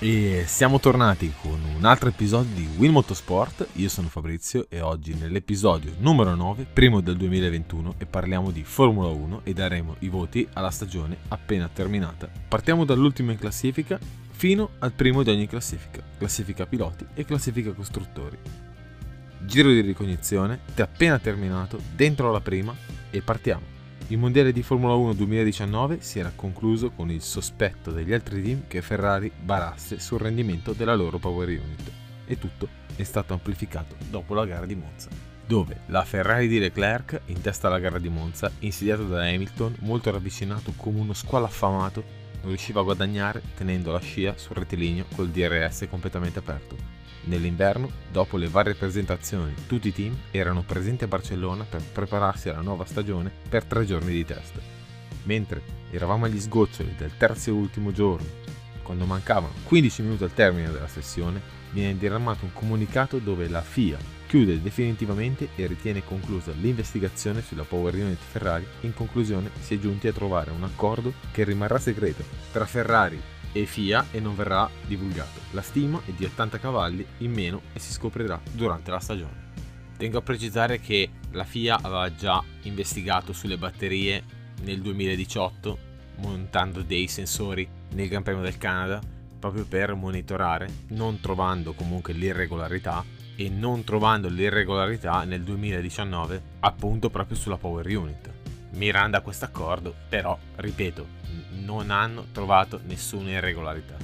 E siamo tornati con un altro episodio di Win Motorsport. Io sono Fabrizio e oggi nell'episodio numero 9, primo del 2021, e parliamo di Formula 1 e daremo i voti alla stagione appena terminata. Partiamo dall'ultimo in classifica fino al primo di ogni classifica, classifica piloti e classifica costruttori. Giro di ricognizione, è appena terminato, dentro la prima e partiamo. Il mondiale di Formula 1 2019 si era concluso con il sospetto degli altri team che Ferrari barasse sul rendimento della loro power unit. E tutto è stato amplificato dopo la gara di Monza, dove la Ferrari di Leclerc, in testa alla gara di Monza, insidiato da Hamilton, molto ravvicinato come uno squalo affamato, non riusciva a guadagnare tenendo la scia sul rettilineo col DRS completamente aperto Nell'inverno, dopo le varie presentazioni, tutti i team erano presenti a Barcellona per prepararsi alla nuova stagione per tre giorni di test. Mentre eravamo agli sgoccioli del terzo e ultimo giorno, quando mancavano 15 minuti al termine della sessione, viene diramato un comunicato dove la FIA chiude definitivamente e ritiene conclusa l'investigazione sulla Power Unit Ferrari. In conclusione si è giunti a trovare un accordo che rimarrà segreto tra Ferrari e FIA e non verrà divulgato. La stima è di 80 cavalli in meno e si scoprirà durante la stagione. Tengo a precisare che la FIA aveva già investigato sulle batterie nel 2018 montando dei sensori nel Gran Premio del Canada proprio per monitorare, non trovando comunque l'irregolarità e non trovando l'irregolarità nel 2019 appunto proprio sulla Power Unit. Miranda a questo accordo, però ripeto, non hanno trovato nessuna irregolarità.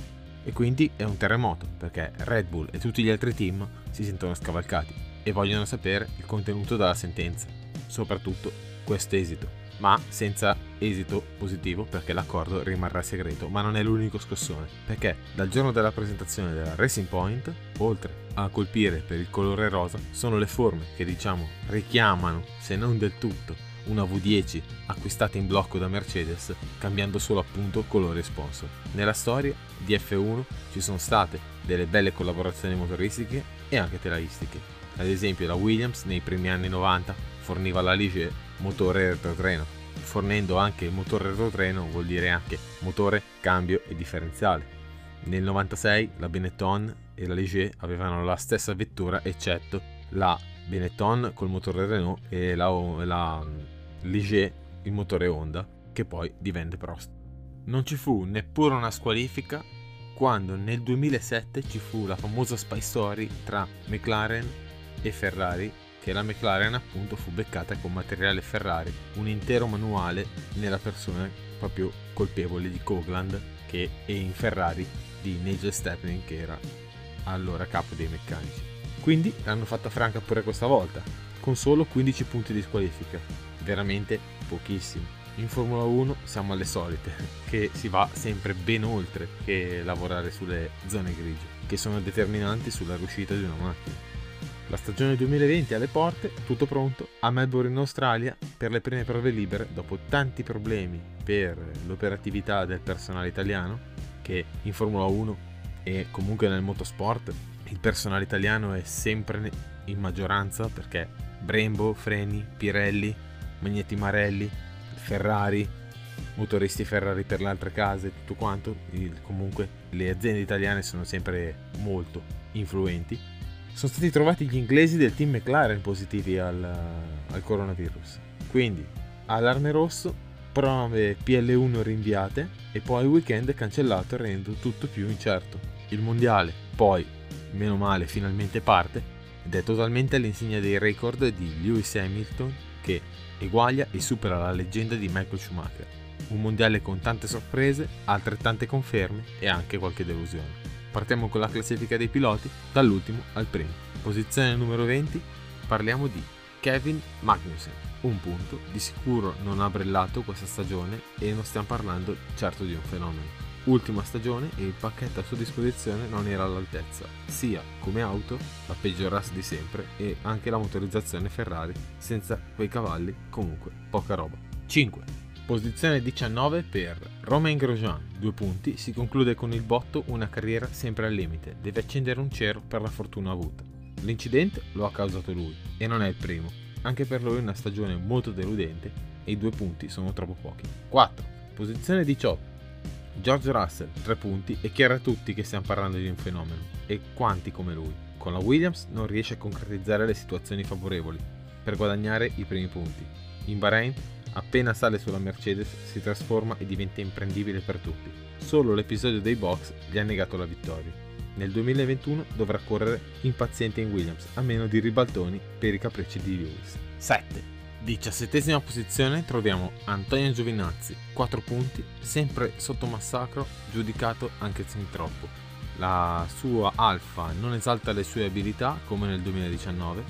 E quindi è un terremoto, perché Red Bull e tutti gli altri team si sentono scavalcati e vogliono sapere il contenuto della sentenza, soprattutto questo esito, ma senza esito positivo perché l'accordo rimarrà segreto, ma non è l'unico scossone, perché dal giorno della presentazione della Racing Point, oltre a colpire per il colore rosa, sono le forme che diciamo richiamano, se non del tutto, una V10 acquistata in blocco da Mercedes cambiando solo appunto colore e sponsor. Nella storia di F1 ci sono state delle belle collaborazioni motoristiche e anche telaistiche. Ad esempio la Williams nei primi anni 90 forniva alla Ligier motore retrotreno. Fornendo anche il motore retrotreno vuol dire anche motore, cambio e differenziale. Nel 96 la Benetton e la Ligier avevano la stessa vettura eccetto la Benetton col motore Renault e la, la Ligier il motore Honda, che poi divenne Prost. Non ci fu neppure una squalifica quando nel 2007 ci fu la famosa spy story tra McLaren e Ferrari, che la McLaren appunto fu beccata con materiale Ferrari, un intero manuale nella persona proprio colpevole di Cogland che è in Ferrari di Nigel Stepney che era allora capo dei meccanici. Quindi l'hanno fatta franca pure questa volta, con solo 15 punti di squalifica veramente pochissimo. In Formula 1 siamo alle solite, che si va sempre ben oltre che lavorare sulle zone grigie, che sono determinanti sulla riuscita di una macchina. La stagione 2020 è alle porte, tutto pronto, a Melbourne in Australia per le prime prove libere dopo tanti problemi per l'operatività del personale italiano, che in Formula 1 e comunque nel motorsport il personale italiano è sempre in maggioranza perché Brembo, Freni, Pirelli Magnetti Marelli, Ferrari, motoristi Ferrari per le altre case, tutto quanto. Il, comunque le aziende italiane sono sempre molto influenti. Sono stati trovati gli inglesi del team McLaren positivi al, al coronavirus. Quindi, allarme rosso, prove PL1 rinviate e poi il weekend cancellato rendendo tutto più incerto. Il mondiale, poi, meno male, finalmente parte ed è totalmente all'insegna dei record di Lewis Hamilton che eguaglia e supera la leggenda di Michael Schumacher. Un mondiale con tante sorprese, altrettante conferme e anche qualche delusione. Partiamo con la classifica dei piloti, dall'ultimo al primo. Posizione numero 20, parliamo di Kevin Magnussen. Un punto, di sicuro non ha brillato questa stagione e non stiamo parlando certo di un fenomeno ultima stagione e il pacchetto a sua disposizione non era all'altezza, sia come auto, la peggior RAS di sempre, e anche la motorizzazione Ferrari, senza quei cavalli, comunque poca roba. 5. Posizione 19 per Romain Grosjean, due punti, si conclude con il botto una carriera sempre al limite, deve accendere un cero per la fortuna avuta. L'incidente lo ha causato lui e non è il primo, anche per lui una stagione molto deludente e i due punti sono troppo pochi. 4. Posizione 18 George Russell, 3 punti, è chiaro a tutti che stiamo parlando di un fenomeno, e quanti come lui. Con la Williams non riesce a concretizzare le situazioni favorevoli per guadagnare i primi punti. In Bahrain, appena sale sulla Mercedes, si trasforma e diventa imprendibile per tutti. Solo l'episodio dei box gli ha negato la vittoria. Nel 2021 dovrà correre impaziente in Williams, a meno di ribaltoni per i capricci di Lewis. 7. Diciassettesima posizione troviamo Antonio Giovinazzi, 4 punti, sempre sotto massacro, giudicato anche sin troppo. La sua alfa non esalta le sue abilità come nel 2019,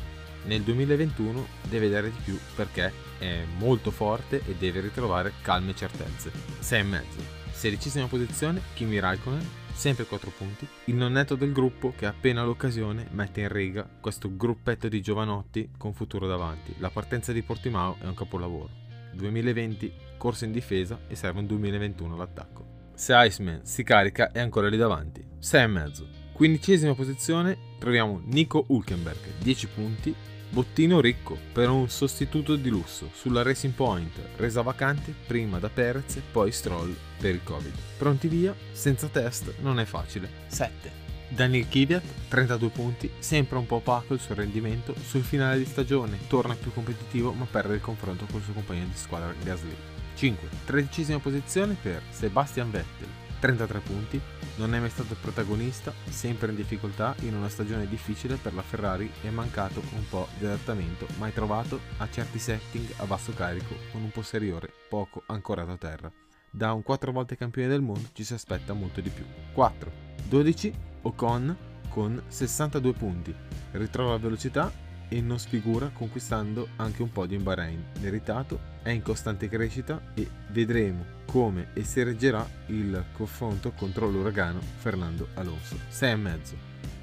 nel 2021 deve dare di più perché è molto forte e deve ritrovare calme certezze. 6,5. Sedicesima posizione Kimi Raikkonen, sempre 4 punti, il nonnetto del gruppo che appena l'occasione mette in riga questo gruppetto di giovanotti con futuro davanti. La partenza di Portimao è un capolavoro. 2020 corsa in difesa e serve un 2021 all'attacco. Se Iceman si carica è ancora lì davanti. 6,5. Quindicesima posizione troviamo Nico Hulkenberg, 10 punti, Bottino ricco per un sostituto di lusso sulla Racing Point, resa vacante prima da Perez poi Stroll per il Covid. Pronti via, senza test non è facile. 7. Daniel Kvyat, 32 punti, sempre un po' opaco il suo rendimento, sul finale di stagione torna più competitivo ma perde il confronto col suo compagno di squadra Gasly. 5. Tredicesima posizione per Sebastian Vettel, 33 punti, non è mai stato protagonista, sempre in difficoltà in una stagione difficile per la Ferrari è mancato un po' di adattamento, mai trovato a certi setting a basso carico con un posteriore poco ancorato a terra. Da un 4 volte campione del mondo ci si aspetta molto di più. 4. 12. Ocon con 62 punti. Ritrova velocità e non sfigura conquistando anche un podio in Bahrain. Meritato, è in costante crescita e vedremo come e se reggerà il confronto contro l'uragano Fernando Alonso. 6,5.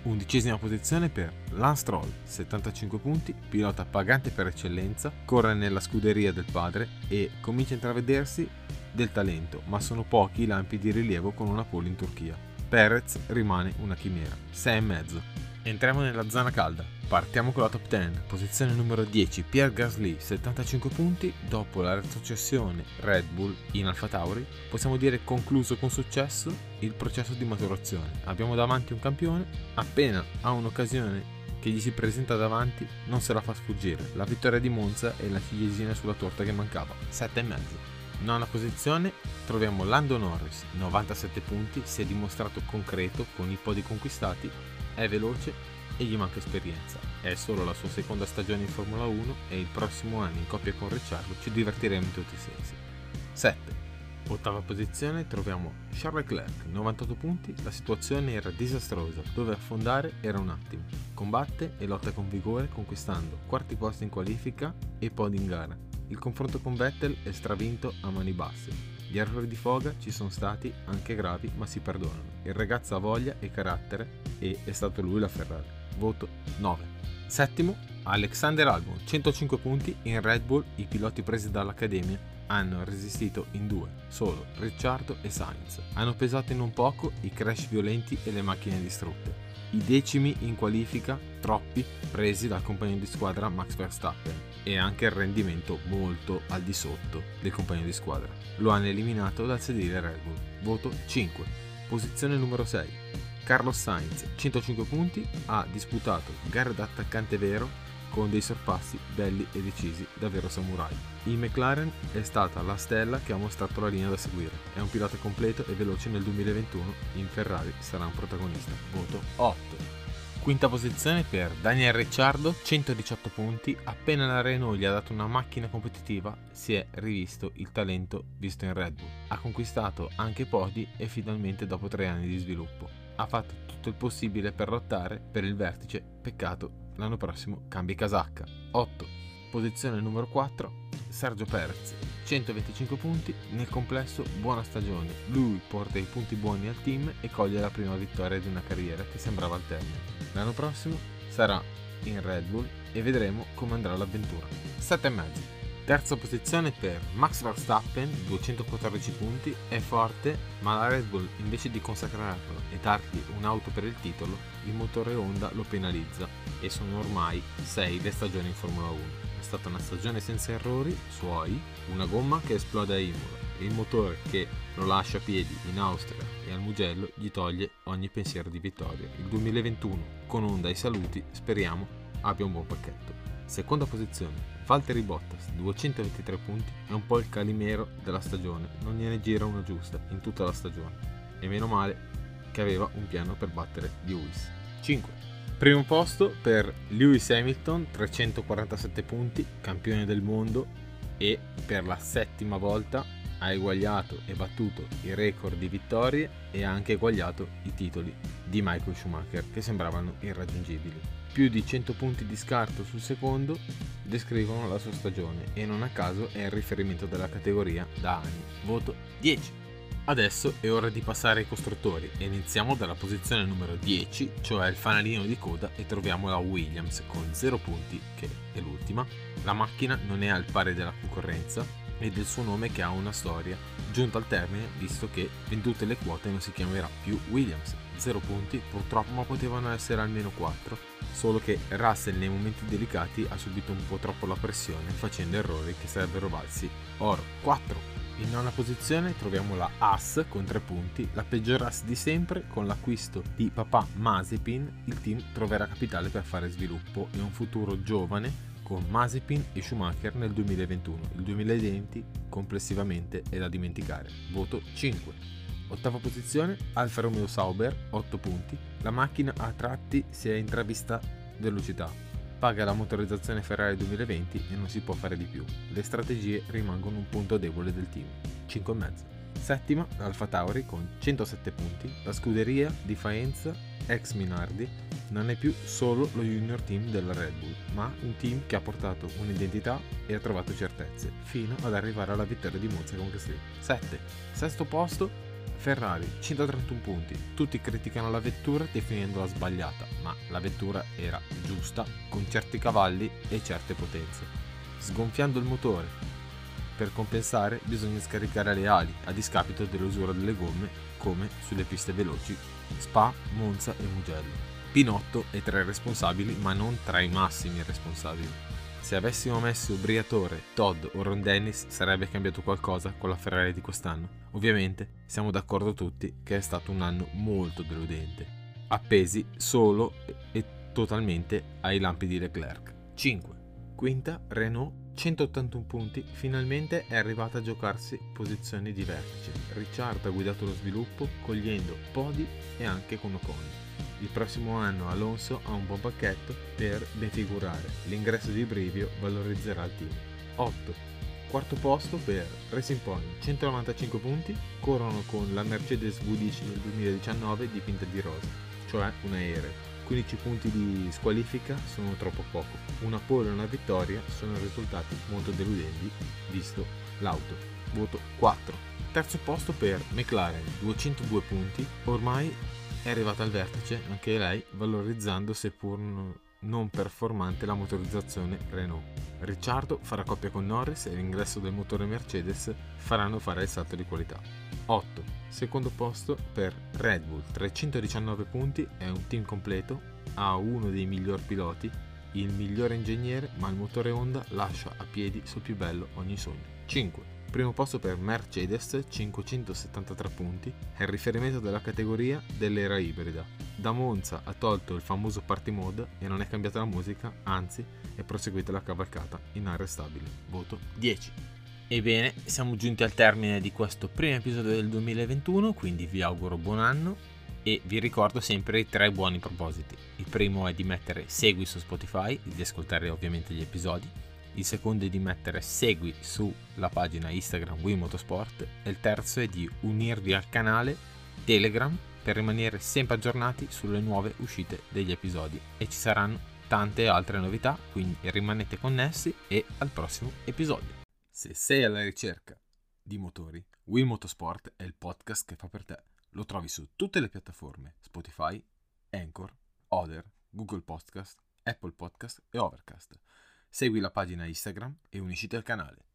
Undicesima posizione per Lance Stroll, 75 punti, pilota pagante per eccellenza, corre nella scuderia del padre e comincia a intravedersi del talento, ma sono pochi i lampi di rilievo con una pole in Turchia. Perez rimane una chimera. 6,5. Entriamo nella zona calda. Partiamo con la top 10. Posizione numero 10, Pierre Gasly, 75 punti. Dopo la retrocessione Red Bull in Alfa Tauri, possiamo dire concluso con successo il processo di maturazione. Abbiamo davanti un campione, appena ha un'occasione che gli si presenta davanti, non se la fa sfuggire. La vittoria di Monza è la ciliegina sulla torta che mancava. 7,5. Nona posizione troviamo Lando Norris, 97 punti, si è dimostrato concreto con i podi conquistati è veloce e gli manca esperienza. È solo la sua seconda stagione in Formula 1 e il prossimo anno in coppia con Ricciardo ci divertiremo in tutti i sensi. 7. Ottava posizione troviamo Charles Leclerc, 98 punti, la situazione era disastrosa, dove affondare era un attimo. Combatte e lotta con vigore conquistando quarti posti in qualifica e podi in gara. Il confronto con Vettel è stravinto a mani basse. Gli errori di foga ci sono stati, anche gravi, ma si perdonano. Il ragazzo ha voglia e carattere e è stato lui la Ferrari. Voto 9. Settimo, Alexander Albon, 105 punti. In Red Bull i piloti presi dall'Accademia hanno resistito in due, solo Ricciardo e Sainz. Hanno pesato in non poco i crash violenti e le macchine distrutte i decimi in qualifica, troppi, presi dal compagno di squadra Max Verstappen e anche il rendimento molto al di sotto del compagno di squadra. Lo hanno eliminato dal sedile Red Bull. Voto 5. Posizione numero 6. Carlos Sainz, 105 punti, ha disputato gare d'attaccante vero con dei sorpassi belli e decisi, davvero samurai. Il McLaren è stata la stella che ha mostrato la linea da seguire. È un pilota completo e veloce nel 2021, in Ferrari sarà un protagonista. Voto 8. Quinta posizione per Daniel Ricciardo, 118 punti. Appena la Renault gli ha dato una macchina competitiva, si è rivisto il talento visto in Red Bull. Ha conquistato anche podi e finalmente dopo tre anni di sviluppo. Ha fatto tutto il possibile per lottare per il vertice, peccato l'anno prossimo cambi casacca. 8. Posizione numero 4, Sergio Perez, 125 punti, nel complesso buona stagione. Lui porta i punti buoni al team e coglie la prima vittoria di una carriera che sembrava al termine. L'anno prossimo sarà in Red Bull e vedremo come andrà l'avventura. 7,5. Terza posizione per Max Verstappen, 214 punti, è forte, ma la Red Bull invece di consacrarlo e dargli un'auto per il titolo, il motore Honda lo penalizza e sono ormai 6 le stagioni in Formula 1. È stata una stagione senza errori suoi, una gomma che esplode a Imola, il motore che lo lascia a piedi in Austria e al Mugello gli toglie ogni pensiero di vittoria. Il 2021 con onda ai saluti speriamo abbia un buon pacchetto. Seconda posizione, Valtteri Bottas, 223 punti, è un po' il calimero della stagione, non gliene gira una giusta in tutta la stagione. E meno male che aveva un piano per battere Lewis. 5. Primo posto per Lewis Hamilton, 347 punti, campione del mondo e per la settima volta ha eguagliato e battuto i record di vittorie e ha anche eguagliato i titoli di Michael Schumacher che sembravano irraggiungibili più di 100 punti di scarto sul secondo descrivono la sua stagione e non a caso è il riferimento della categoria da anni. Voto 10. Adesso è ora di passare ai costruttori e iniziamo dalla posizione numero 10, cioè il fanalino di coda e troviamo la Williams con 0 punti, che è l'ultima. La macchina non è al pari della concorrenza e del suo nome che ha una storia giunta al termine visto che vendute le quote non si chiamerà più Williams. 0 punti, purtroppo ma potevano essere almeno 4, solo che Russell nei momenti delicati ha subito un po' troppo la pressione facendo errori che sarebbero valsi oro. 4. In nona posizione troviamo la As con 3 punti, la peggior As di sempre. Con l'acquisto di papà Mazepin, il team troverà capitale per fare sviluppo e un futuro giovane con Mazepin e Schumacher nel 2021. Il 2020 complessivamente è da dimenticare. Voto 5. Ottava posizione, Alfa Romeo Sauber, 8 punti. La macchina a tratti si è intravista velocità. Paga la motorizzazione Ferrari 2020 e non si può fare di più. Le strategie rimangono un punto debole del team. 5,5. Settima, Alfa Tauri con 107 punti. La scuderia di Faenza, ex Minardi, non è più solo lo junior team della Red Bull, ma un team che ha portato un'identità e ha trovato certezze, fino ad arrivare alla vittoria di Monza con Castelli. 7. Sesto posto, Ferrari 131 punti, tutti criticano la vettura definendola sbagliata, ma la vettura era giusta con certi cavalli e certe potenze. Sgonfiando il motore. Per compensare bisogna scaricare le ali a discapito dell'usura delle gomme come sulle piste veloci Spa, Monza e Mugello. Pinotto è tra i responsabili ma non tra i massimi responsabili. Se avessimo messo Briatore, Todd o Ron Dennis sarebbe cambiato qualcosa con la Ferrari di quest'anno? Ovviamente siamo d'accordo tutti che è stato un anno molto deludente, appesi solo e totalmente ai lampi di Leclerc. 5. Quinta, Renault 181 punti, finalmente è arrivata a giocarsi posizioni di vertice. Ricciardo ha guidato lo sviluppo cogliendo podi e anche con Ocon. Il prossimo anno Alonso ha un buon pacchetto per defigurare. L'ingresso di Brivio valorizzerà il team. 8. Quarto posto per Racing Point, 195 punti, corrono con la Mercedes V10 del 2019 dipinta di rosa, cioè un aereo. 15 punti di squalifica sono troppo poco. Una pole e una vittoria sono risultati molto deludenti, visto l'auto. Voto 4. Terzo posto per McLaren, 202 punti. Ormai è arrivata al vertice anche lei valorizzando seppur non performante la motorizzazione Renault. Ricciardo farà coppia con Norris e l'ingresso del motore Mercedes faranno fare il salto di qualità. 8. Secondo posto per Red Bull, 319 punti, è un team completo, ha uno dei migliori piloti, il migliore ingegnere, ma il motore Honda lascia a piedi sul più bello ogni sogno. 5. Primo posto per Mercedes, 573 punti, è il riferimento della categoria dell'era ibrida. Da Monza ha tolto il famoso party mode e non è cambiata la musica, anzi è proseguita la cavalcata inarrestabile. Voto 10. Ebbene, siamo giunti al termine di questo primo episodio del 2021, quindi vi auguro buon anno e vi ricordo sempre i tre buoni propositi. Il primo è di mettere segui su Spotify, di ascoltare ovviamente gli episodi il secondo è di mettere segui sulla pagina Instagram Wii Motorsport e il terzo è di unirvi al canale Telegram per rimanere sempre aggiornati sulle nuove uscite degli episodi e ci saranno tante altre novità, quindi rimanete connessi e al prossimo episodio. Se sei alla ricerca di motori, Wii Motorsport è il podcast che fa per te. Lo trovi su tutte le piattaforme Spotify, Anchor, Other, Google Podcast, Apple Podcast e Overcast. Segui la pagina Instagram e unisciti al canale.